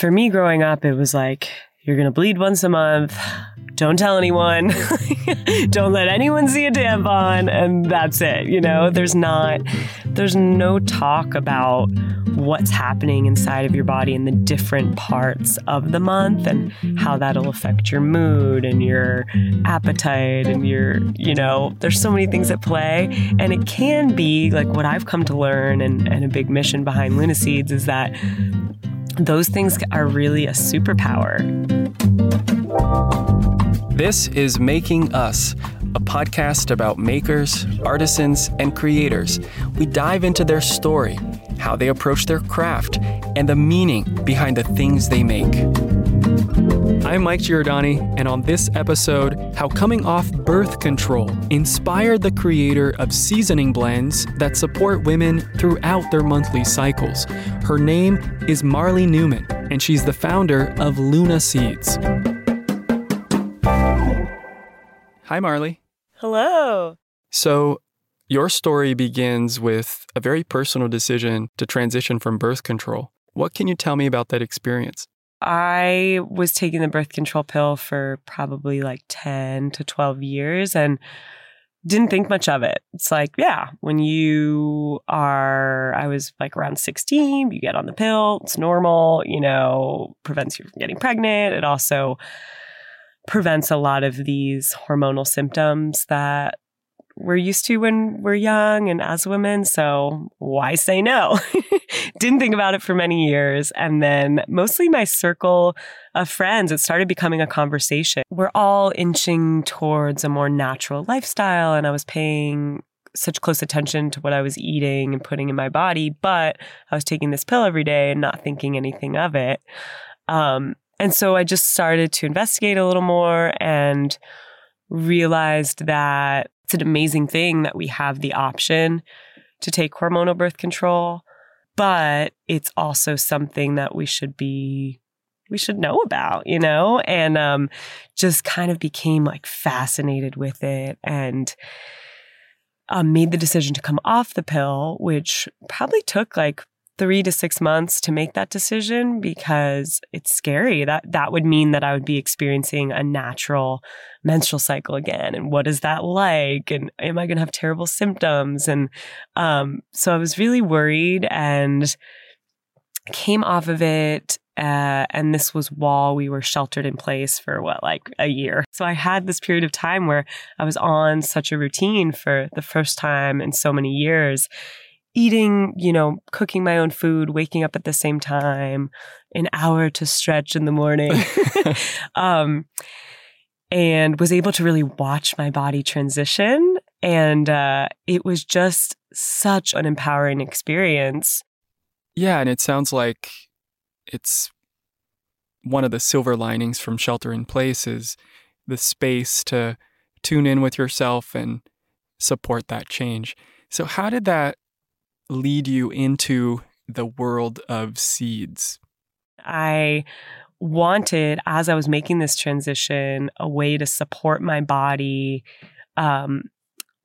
for me growing up, it was like, you're going to bleed once a month. Don't tell anyone. Don't let anyone see a tampon. And that's it. You know, there's not, there's no talk about what's happening inside of your body in the different parts of the month and how that'll affect your mood and your appetite and your, you know, there's so many things at play. And it can be like what I've come to learn and, and a big mission behind LOONA Seeds is that those things are really a superpower. This is Making Us, a podcast about makers, artisans, and creators. We dive into their story, how they approach their craft, and the meaning behind the things they make. I'm Mike Giordani, and on this episode, how coming off birth control inspired the creator of seasoning blends that support women throughout their monthly cycles. Her name is Marlee Newman, and she's the founder of LOONA Seeds. Hi, Marlee. Hello. So, your story begins with a very personal decision to transition from birth control. What can you tell me about that experience? I was taking the birth control pill for probably like 10 to 12 years and didn't think much of it. It's like, yeah, when you are, I was like around 16, you get on the pill, it's normal, you know, prevents you from getting pregnant. It also prevents a lot of these hormonal symptoms that we're used to when we're young and as women. So why say no? Didn't think about it for many years. And then mostly my circle of friends, it started becoming a conversation. We're all inching towards a more natural lifestyle. And I was paying such close attention to what I was eating and putting in my body, but I was taking this pill every day and not thinking anything of it. Um, and so I just started to investigate a little more and realized that it's an amazing thing that we have the option to take hormonal birth control, but it's also something that we should be we should know about, you know, and um, just kind of became like fascinated with it and um, made the decision to come off the pill, which probably took like three to six months to make that decision because it's scary. That that would mean that I would be experiencing a natural menstrual cycle again. And what is that like? And am I going to have terrible symptoms? And um, so I was really worried and came off of it. Uh, and this was while we were sheltered in place for what, like a year. So I had this period of time where I was on such a routine for the first time in so many years eating, you know, cooking my own food, waking up at the same time, an hour to stretch in the morning. um, and was able to really watch my body transition. And uh, it was just such an empowering experience. Yeah. And it sounds like it's one of the silver linings from shelter in place is the space to tune in with yourself and support that change. So, how did that lead you into the world of seeds? I wanted, as I was making this transition, a way to support my body um,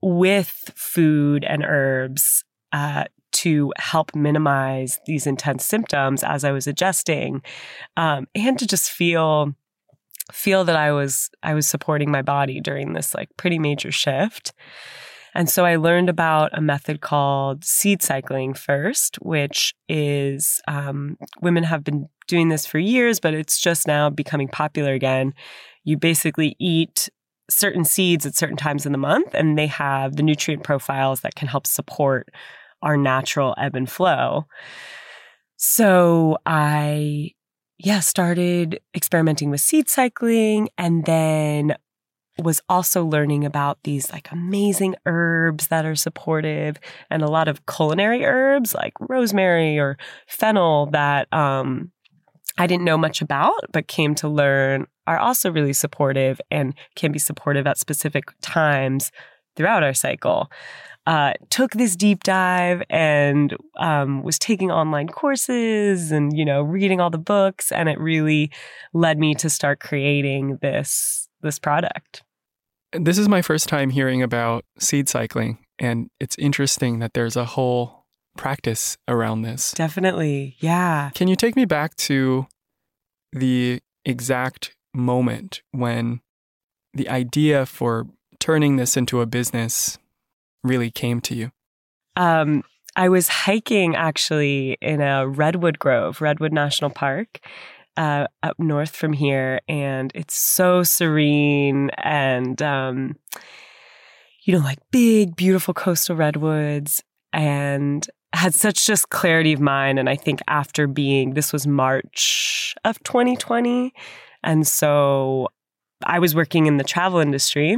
with food and herbs uh, to help minimize these intense symptoms as I was adjusting, um, and to just feel feel that I was I was supporting my body during this like pretty major shift. And so I learned about a method called seed cycling first, which is um, women have been doing this for years, but it's just now becoming popular again. You basically eat certain seeds at certain times in the month, and they have the nutrient profiles that can help support our natural ebb and flow. So I yeah, started experimenting with seed cycling and then was also learning about these like amazing herbs that are supportive and a lot of culinary herbs like rosemary or fennel that um, I didn't know much about, but came to learn are also really supportive and can be supportive at specific times throughout our cycle. Uh, took this deep dive and um, was taking online courses and you know reading all the books, and it really led me to start creating this this product. This is my first time hearing about seed cycling, and it's interesting that there's a whole practice around this. Definitely. Yeah. Can you take me back to the exact moment when the idea for turning this into a business really came to you? Um, I was hiking actually in a redwood grove, Redwood National Park, uh, up north from here, and it's so serene and, um, you know, like big, beautiful coastal redwoods, and had such just clarity of mind. And I think after being, this was March of 2020, and so I was working in the travel industry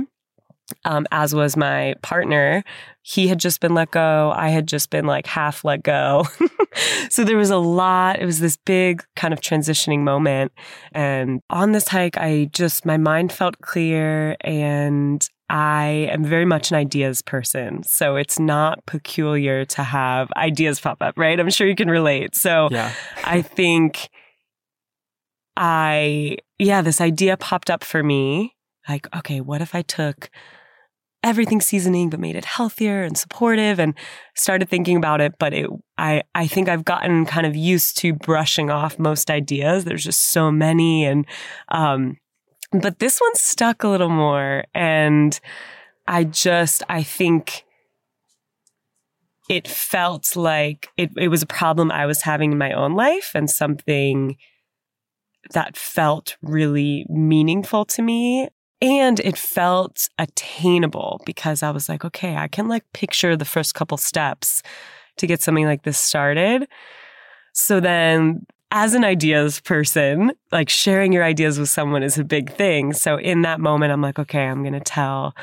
um, as was my partner. He had just been let go. I had just been like half let go. so there was a lot. It was this big kind of transitioning moment. And on this hike, I just, my mind felt clear and I am very much an ideas person. So it's not peculiar to have ideas pop up, right? I'm sure you can relate. So yeah. I think I, yeah, this idea popped up for me. Like, okay, what if I took everything seasoning but made it healthier and supportive and started thinking about it. But it I I think I've gotten kind of used to brushing off most ideas. There's just so many and um but this one stuck a little more. And I just I think it felt like it, it was a problem I was having in my own life and something that felt really meaningful to me and it felt attainable because I was like, okay, I can like picture the first couple steps to get something like this started. So then as an ideas person, like sharing your ideas with someone is a big thing. So in that moment, I'm like, okay, I'm going to tell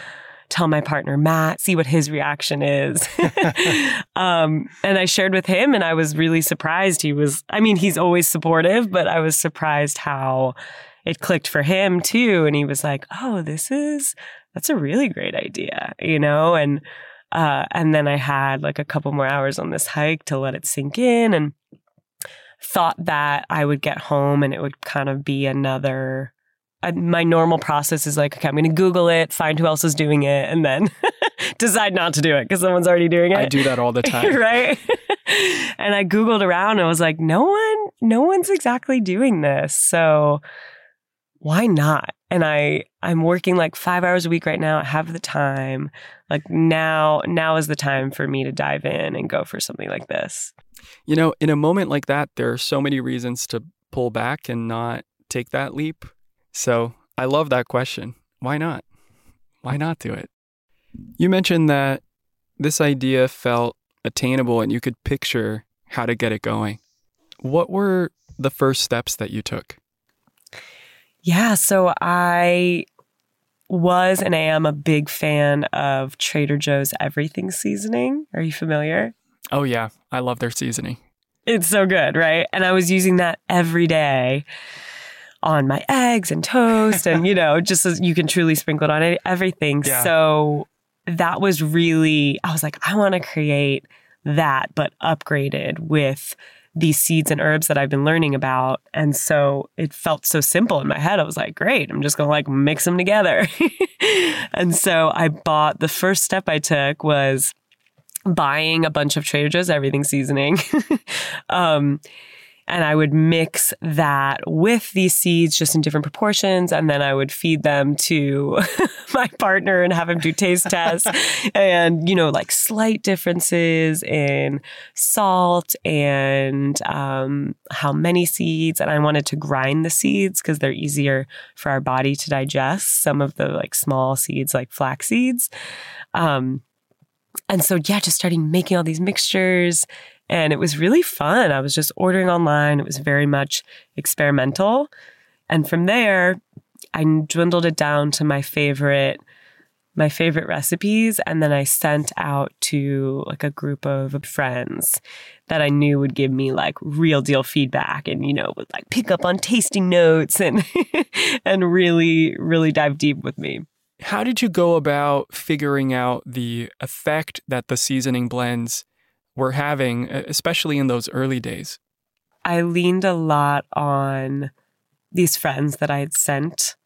tell my partner Matt, see what his reaction is. um, and I shared with him, and I was really surprised. He was, I mean, he's always supportive, but I was surprised how it clicked for him too. And he was like, oh, this is, that's a really great idea, you know? And, uh, and then I had like a couple more hours on this hike to let it sink in and thought that I would get home and it would kind of be another, uh, my normal process is like, okay, I'm going to Google it, find who else is doing it, and then decide not to do it because someone's already doing it. I do that all the time. right. and I Googled around and I was like, no one, no one's exactly doing this. So why not? And I I'm working like 5 hours a week right now. I have the time. Like now now is the time for me to dive in and go for something like this. You know, in a moment like that, there are so many reasons to pull back and not take that leap. So, I love that question. Why not? Why not do it? You mentioned that this idea felt attainable and you could picture how to get it going. What were the first steps that you took? Yeah, so I was and I am a big fan of Trader Joe's everything seasoning. Are you familiar? Oh yeah, I love their seasoning. It's so good, right? And I was using that every day on my eggs and toast and you know, just as you can truly sprinkle it on everything. Yeah. So that was really I was like I want to create that but upgraded with these seeds and herbs that I've been learning about. And so it felt so simple in my head. I was like, great, I'm just going to like mix them together. and so I bought the first step I took was buying a bunch of Trader Joe's everything seasoning. um, and I would mix that with these seeds just in different proportions. And then I would feed them to my partner and have him do taste tests and, you know, like slight differences in salt and um, how many seeds. And I wanted to grind the seeds because they're easier for our body to digest. Some of the like small seeds, like flax seeds. Um, and so, yeah, just starting making all these mixtures and it was really fun. I was just ordering online. It was very much experimental. And from there, I dwindled it down to my favorite my favorite recipes and then I sent out to like a group of friends that I knew would give me like real deal feedback and you know would like pick up on tasting notes and and really really dive deep with me. How did you go about figuring out the effect that the seasoning blends were having, especially in those early days? I leaned a lot on these friends that I had sent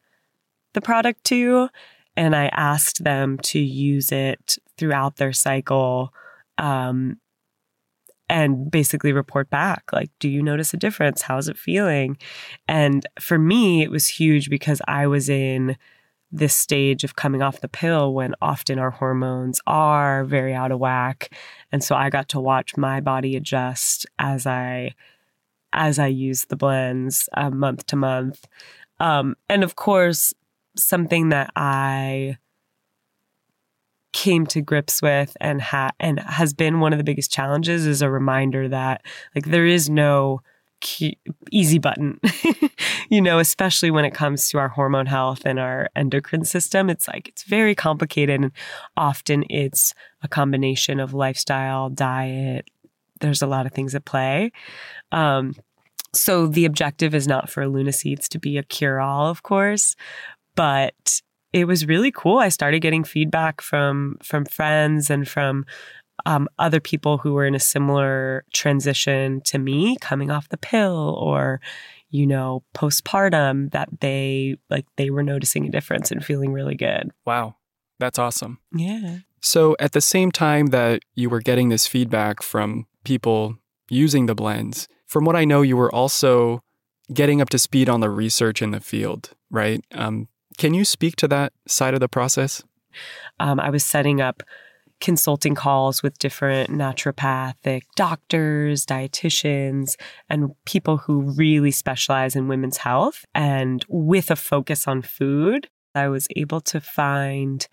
the product to, and I asked them to use it throughout their cycle. Um, and basically report back like do you notice a difference how's it feeling and for me it was huge because i was in this stage of coming off the pill when often our hormones are very out of whack. And so i got to watch my body adjust as i as i use the blends uh, month to month. Um, and of course something that i came to grips with and ha- and has been one of the biggest challenges is a reminder that like there is no key- easy button you know especially when it comes to our hormone health and our endocrine system it's like it's very complicated and often it's a combination of lifestyle diet there's a lot of things at play um, so the objective is not for LOONA Seeds to be a cure all, of course, but it was really cool. I started getting feedback from from friends and from um, other people who were in a similar transition to me, coming off the pill or you know postpartum, that they like they were noticing a difference and feeling really good. Wow, that's awesome. Yeah. So at the same time that you were getting this feedback from people using the blends, from what I know, you were also getting up to speed on the research in the field, right? Um, can you speak to that side of the process? Um, I was setting up consulting calls with different naturopathic doctors, dietitians, and people who really specialize in women's health. And with a focus on food, I was able to find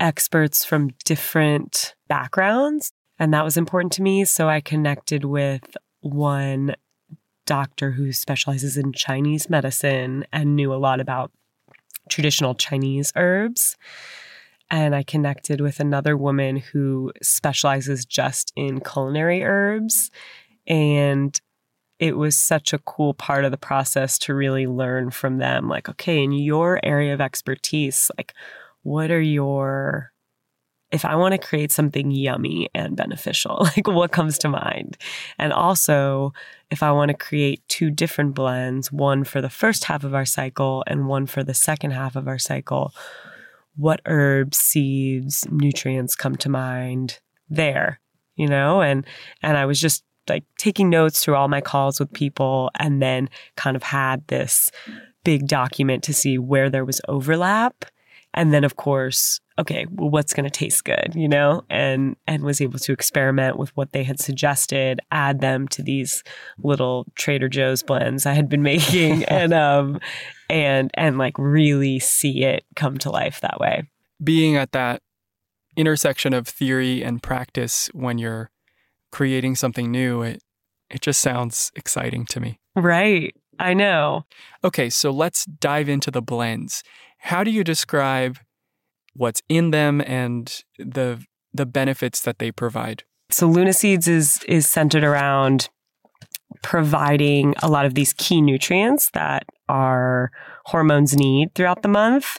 experts from different backgrounds. And that was important to me. So I connected with one doctor who specializes in Chinese medicine and knew a lot about traditional Chinese herbs. And I connected with another woman who specializes just in culinary herbs. And it was such a cool part of the process to really learn from them. Like, okay, in your area of expertise, like, what are your if I want to create something yummy and beneficial, like what comes to mind? And also, if I want to create two different blends, one for the first half of our cycle and one for the second half of our cycle, what herbs, seeds, nutrients come to mind there, you know? And and I was just like taking notes through all my calls with people and then kind of had this big document to see where there was overlap and then of course okay well, what's going to taste good you know? And and was able to experiment with what they had suggested add them to these little trader joe's blends i had been making and um and and like really see it come to life that way. Being at that intersection of theory and practice when you're creating something new it it just sounds exciting to me. Right. I know. Okay so let's dive into the blends. How do you describe what's in them and the the benefits that they provide? So LOONA Seeds is is centered around providing a lot of these key nutrients that our hormones need throughout the month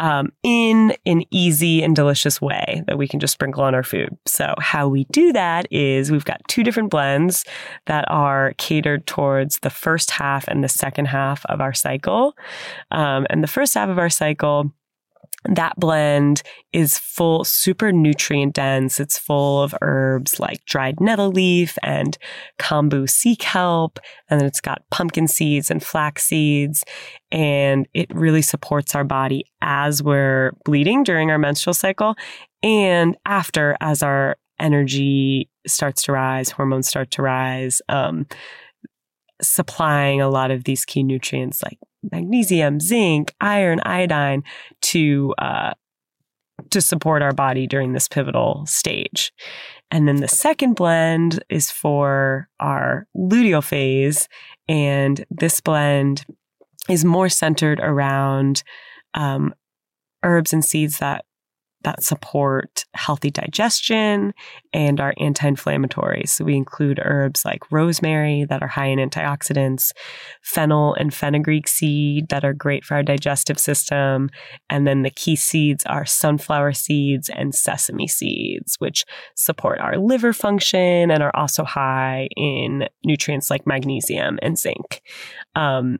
um, in an easy and delicious way that we can just sprinkle on our food. So, how we do that is we've got two different blends that are catered towards the first half and the second half of our cycle. Um, and the first half of our cycle, that blend is full, super nutrient dense. It's full of herbs like dried nettle leaf and kombu sea kelp. And then it's got pumpkin seeds and flax seeds. And it really supports our body as we're bleeding during our menstrual cycle and after as our energy starts to rise, hormones start to rise. Um, supplying a lot of these key nutrients like magnesium, zinc, iron, iodine to uh, to support our body during this pivotal stage. And then the second blend is for our luteal phase, and this blend is more centered around um, herbs and seeds that that support healthy digestion and are anti-inflammatory. So we include herbs like rosemary that are high in antioxidants, fennel and fenugreek seed that are great for our digestive system, and then the key seeds are sunflower seeds and sesame seeds, which support our liver function and are also high in nutrients like magnesium and zinc. Um,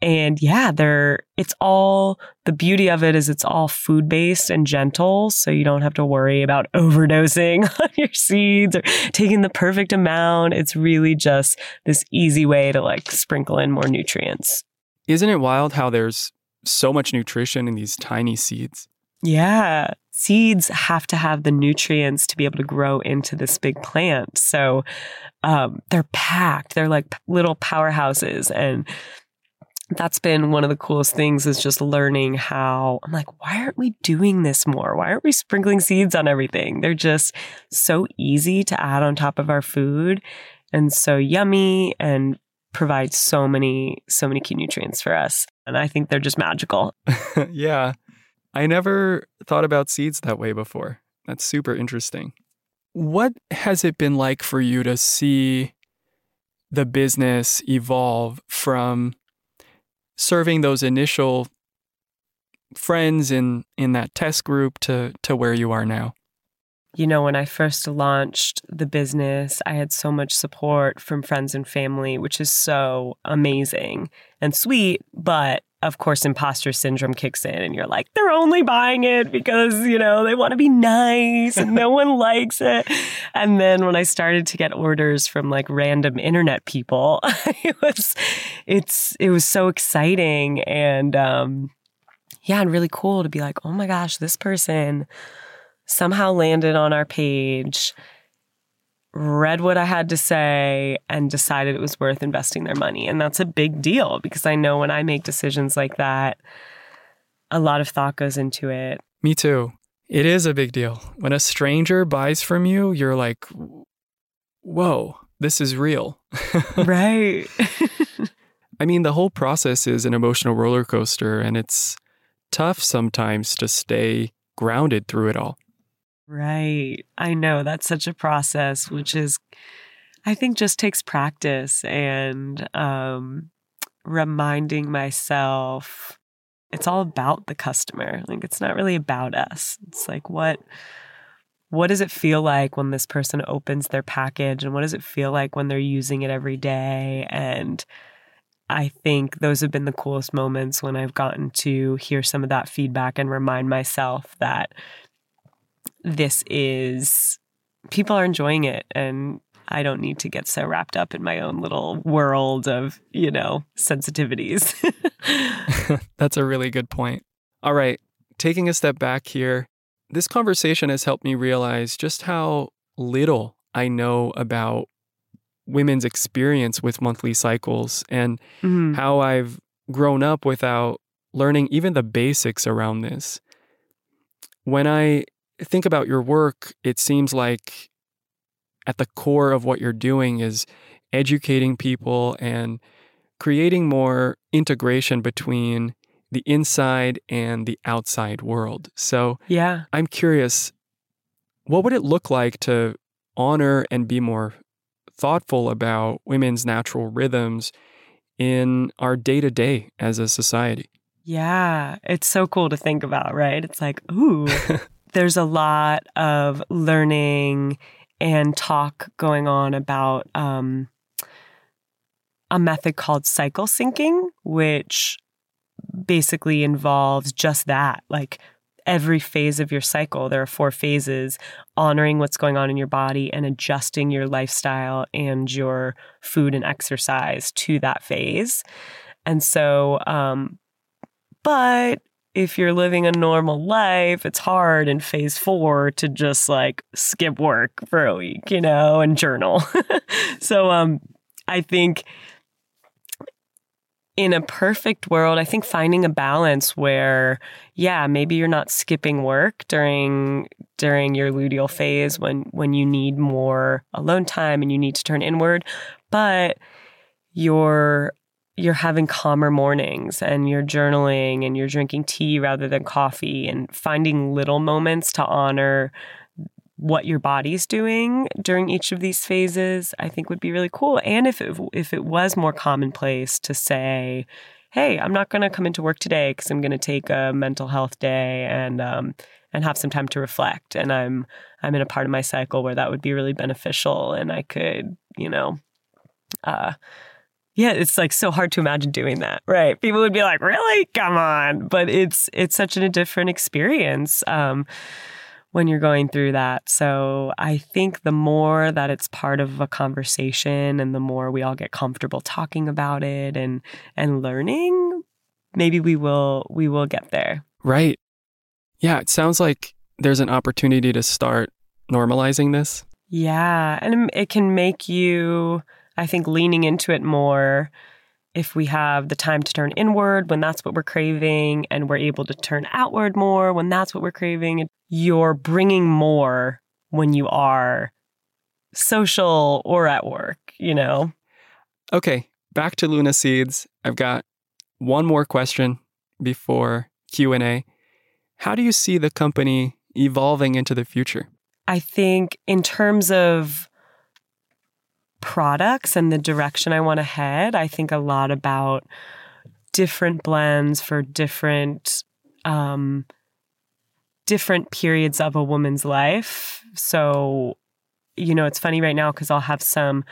and yeah, they're, it's all, the beauty of it is it's all food based and gentle. So you don't have to worry about overdosing on your seeds or taking the perfect amount. It's really just this easy way to like sprinkle in more nutrients. Isn't it wild how there's so much nutrition in these tiny seeds? Yeah. Seeds have to have the nutrients to be able to grow into this big plant. So um, they're packed. They're like little powerhouses. And that's been one of the coolest things is just learning how I'm like, why aren't we doing this more? Why aren't we sprinkling seeds on everything? They're just so easy to add on top of our food and so yummy and provide so many, so many key nutrients for us. And I think they're just magical. yeah. I never thought about seeds that way before. That's super interesting. What has it been like for you to see the business evolve from serving those initial friends in in that test group to to where you are now? You know, when I first launched the business, I had so much support from friends and family, which is so amazing and sweet, but of course, imposter syndrome kicks in, and you're like, they're only buying it because, you know, they want to be nice and no one likes it. And then when I started to get orders from like random internet people, it was, it's, it was so exciting. And, um, yeah, and really cool to be like, oh my gosh, this person somehow landed on our page read what I had to say and decided it was worth investing their money. And that's a big deal because I know when I make decisions like that, a lot of thought goes into it. Me too. It is a big deal. When a stranger buys from you, you're like, whoa, this is real. right. I mean, the whole process is an emotional roller coaster, and it's tough sometimes to stay grounded through it all. Right. I know that's such a process, which is, I think, just takes practice and um, reminding myself it's all about the customer. Like, it's not really about us. It's like, what. What does it feel like when this person opens their package and what does it feel like when they're using it every day? And I think those have been the coolest moments when I've gotten to hear some of that feedback and remind myself that this is people are enjoying it and I don't need to get so wrapped up in my own little world of, you know, sensitivities. That's a really good point. All right, taking a step back here, this conversation has helped me realize just how little I know about women's experience with monthly cycles and mm-hmm. how I've grown up without learning even the basics around this. When I think about your work, it seems like at the core of what you're doing is educating people and creating more integration between the inside and the outside world. So, yeah. I'm curious what would it look like to honor and be more thoughtful about women's natural rhythms in our day to day as a society? Yeah, it's so cool to think about, right? It's like, ooh, there's a lot of learning and talk going on about um, a method called cycle syncing, which basically involves just that like every phase of your cycle. There are four phases honoring what's going on in your body and adjusting your lifestyle and your food and exercise to that phase. And so, um, but if you're living a normal life, it's hard in phase four to just like skip work for a week, you know, and journal. so um I think in a perfect world, I think finding a balance where, yeah, maybe you're not skipping work during during your luteal phase when when you need more alone time and you need to turn inward, but you're you're having calmer mornings and you're journaling and you're drinking tea rather than coffee and finding little moments to honor what your body's doing during each of these phases i think would be really cool. And if it, if it was more commonplace to say hey i'm not going to come into work today because i'm going to take a mental health day and um, and have some time to reflect and i'm i'm in a part of my cycle where that would be really beneficial and i could you know uh, yeah, it's like so hard to imagine doing that, right? People would be like, "Really? Come on!" But it's it's such a different experience um, when you're going through that. So I think the more that it's part of a conversation, and the more we all get comfortable talking about it and and learning, maybe we will we will get there. Right. Yeah, it sounds like there's an opportunity to start normalizing this. Yeah, and it can make you I think leaning into it more if we have the time to turn inward when that's what we're craving and we're able to turn outward more when that's what we're craving you're bringing more when you are social or at work you know? Okay back to LOONA seeds. I've got one more question before q&a how do you see the company evolving into the future? I think in terms of products and the direction I want to head, I think a lot about different blends for different um, different periods of a woman's life. So, you know, it's funny right now because I'll have some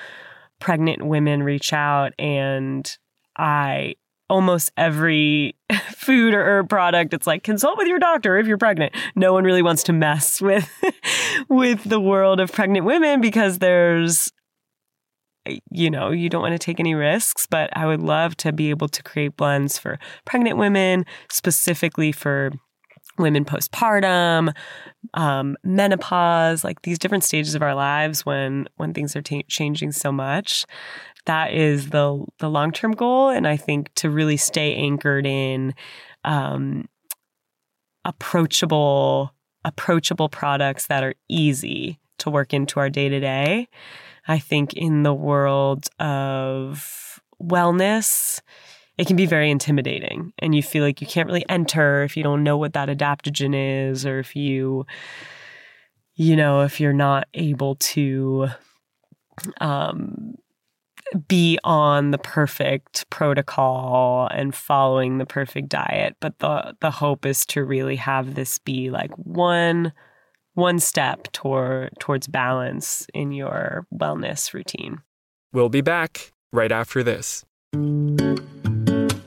pregnant women reach out and I almost every food or herb product it's like consult with your doctor if you're pregnant no one really wants to mess with with the world of pregnant women because there's you know, you don't want to take any risks, but I would love to be able to create blends for pregnant women, specifically for women postpartum, um, menopause, like these different stages of our lives when when things are t- changing so much. That is the the long term goal, and I think to really stay anchored in um, approachable approachable products that are easy to work into our day to day I think in the world of wellness, it can be very intimidating and you feel like you can't really enter if you don't know what that adaptogen is or if you you know if you're not able to um be on the perfect protocol and following the perfect diet. But the the hope is to really have this be like one one step toward towards balance in your wellness routine. We'll be back right after this.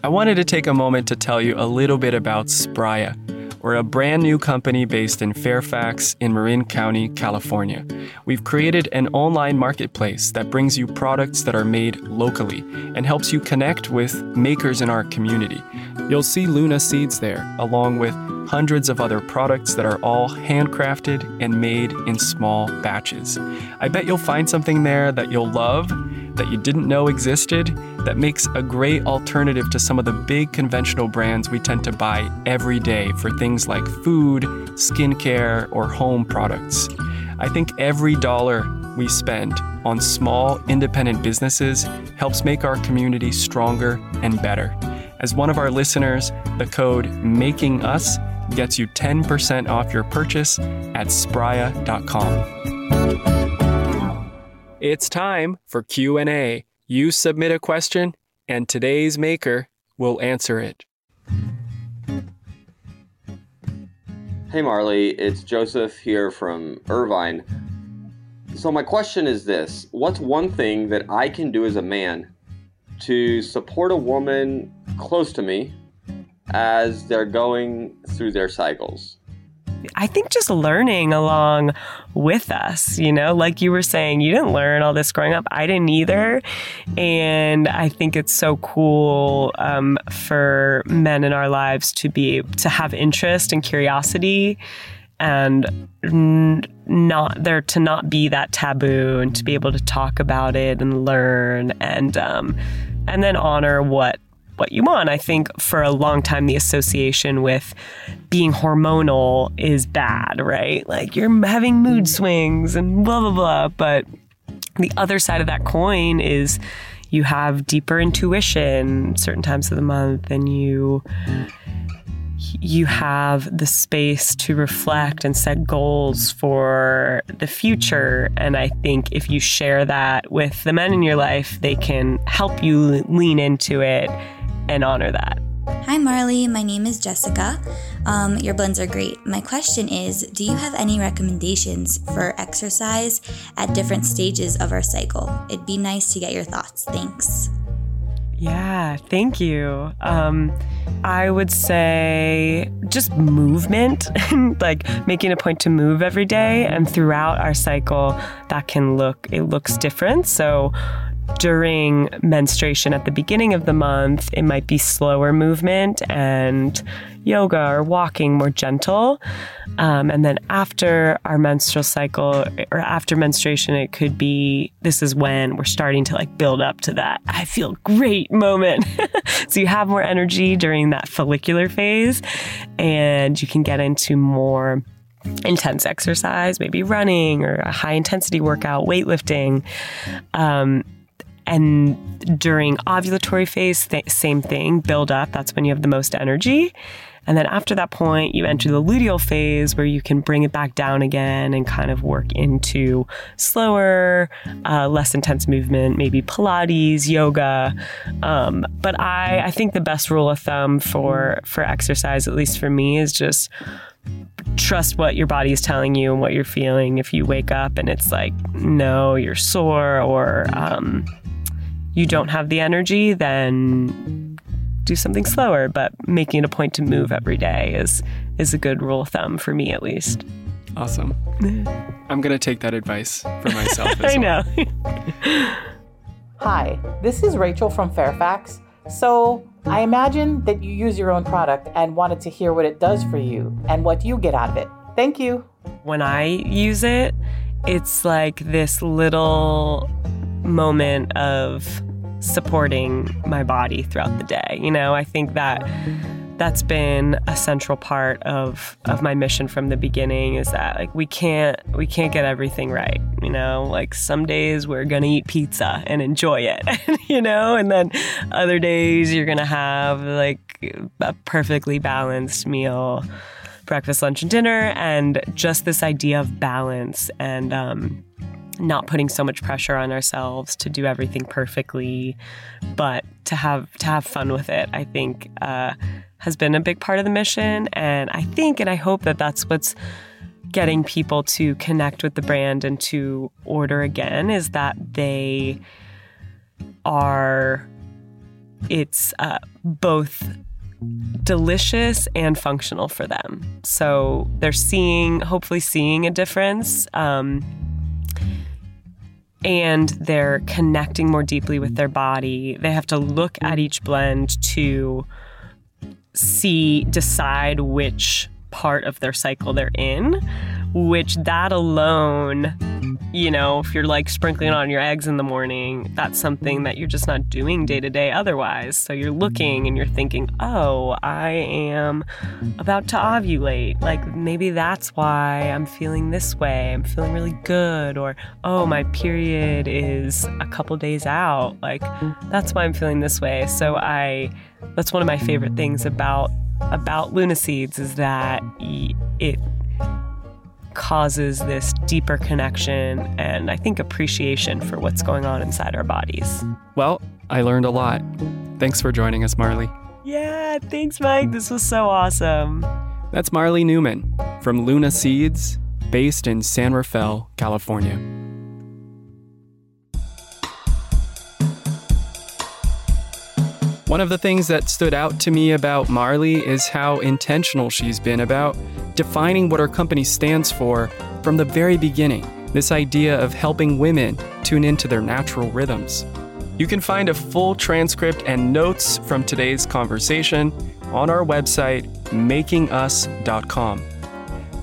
I wanted to take a moment to tell you a little bit about Spraya. We're a brand new company based in Fairfax in Marin County, California. We've created an online marketplace that brings you products that are made locally and helps you connect with makers in our community. You'll see LOONA seeds there, along with hundreds of other products that are all handcrafted and made in small batches. I bet you'll find something there that you'll love, that you didn't know existed, that makes a great alternative to some of the big conventional brands we tend to buy every day for things like food, skincare, or home products. I think every dollar we spend on small independent businesses helps make our community stronger and better. As one of our listeners, the code MAKINGUS gets you 10% off your purchase at spraya.com. It's time for Q&A. You submit a question and today's maker will answer it. Hey Marlee, it's Joseph here from Irvine. So my question is this, what's one thing that I can do as a man to support a woman close to me as they're going through their cycles? I think just learning along with us, you know, like you were saying, you didn't learn all this growing up. I didn't either. And I think it's so cool um, for men in our lives to be, to have interest and curiosity and not there to not be that taboo and to be able to talk about it and learn and um, and then honor what what you want. I think for a long time, the association with being hormonal is bad, right? Like you're having mood swings and blah, blah, blah. But the other side of that coin is you have deeper intuition certain times of the month and you you have the space to reflect and set goals for the future. And I think if you share that with the men in your life, they can help you lean into it and honor that. Hi, Marlee. My name is Jessica. Um, your blends are great. My question is Do you have any recommendations for exercise at different stages of our cycle? It'd be nice to get your thoughts. Thanks. Yeah, thank you. Um, I would say just movement, like making a point to move every day. And throughout our cycle, that can look, it looks different. So during menstruation at the beginning of the month, it might be slower movement and yoga or walking more gentle. Um, and then after our menstrual cycle or after menstruation, it could be this is when we're starting to like build up to that I feel great moment. so you have more energy during that follicular phase and you can get into more intense exercise, maybe running or a high intensity workout, weightlifting. Um, and during ovulatory phase, th- same thing, build up. That's when you have the most energy. And then after that point, you enter the luteal phase where you can bring it back down again and kind of work into slower, uh, less intense movement, maybe Pilates, yoga. Um, but I, I think the best rule of thumb for for exercise, at least for me, is just trust what your body is telling you and what you're feeling. If you wake up and it's like, no, you're sore or um, you don't have the energy, then do something slower. But making it a point to move every day is is a good rule of thumb for me, at least. Awesome. I'm gonna take that advice for myself. I know. Hi, this is Rachel from Fairfax. So, I imagine that you use your own product and wanted to hear what it does for you and what you get out of it. Thank you. when I use it, it's like this little moment of supporting my body throughout the day. You know, I think that that's been a central part of of my mission from the beginning is that like we can't we can't get everything right you know like some days we're gonna eat pizza and enjoy it you know and then other days you're gonna have like a perfectly balanced meal breakfast lunch and dinner and just this idea of balance and um not putting so much pressure on ourselves to do everything perfectly, but to have to have fun with it. I think uh, has been a big part of the mission, and I think and I hope that that's what's getting people to connect with the brand and to order again is that they are it's uh, both delicious and functional for them. So they're seeing, hopefully, seeing a difference. Um, and they're connecting more deeply with their body. They have to look at each blend to see, decide which part of their cycle they're in, which that alone, you know, if you're like sprinkling on your eggs in the morning, that's something that you're just not doing day to day otherwise. So you're looking and you're thinking, oh, I am about to ovulate. Like maybe that's why I'm feeling this way. I'm feeling really good. Or, oh, my period is a couple days out. Like that's why I'm feeling this way. So I, that's one of my favorite things about about LOONA Seeds is that it causes this deeper connection and I think appreciation for what's going on inside our bodies. Well, I learned a lot. Thanks for joining us, Marlee. Yeah, thanks, Mike. This was so awesome. That's Marlee Newman from LOONA Seeds, based in San Rafael, California. One of the things that stood out to me about Marlee is how intentional she's been about defining what her company stands for from the very beginning. This idea of helping women tune into their natural rhythms. You can find a full transcript and notes from today's conversation on our website, makingus.com.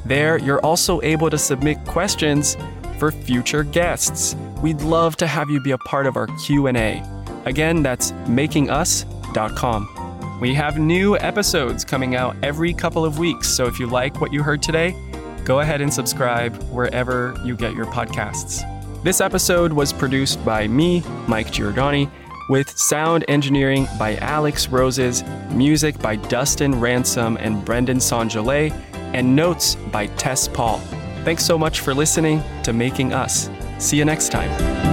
There, you're also able to submit questions for future guests. We'd love to have you be a part of our Q&A. Again, that's makingus.com. We have new episodes coming out every couple of weeks, so if you like what you heard today, go ahead and subscribe wherever you get your podcasts. This episode was produced by me, Mike Giordani, with sound engineering by Alex Roses, music by Dustin Ransom and Brendan Sanjole, and notes by Tess Paul. Thanks so much for listening to Making Us. See you next time.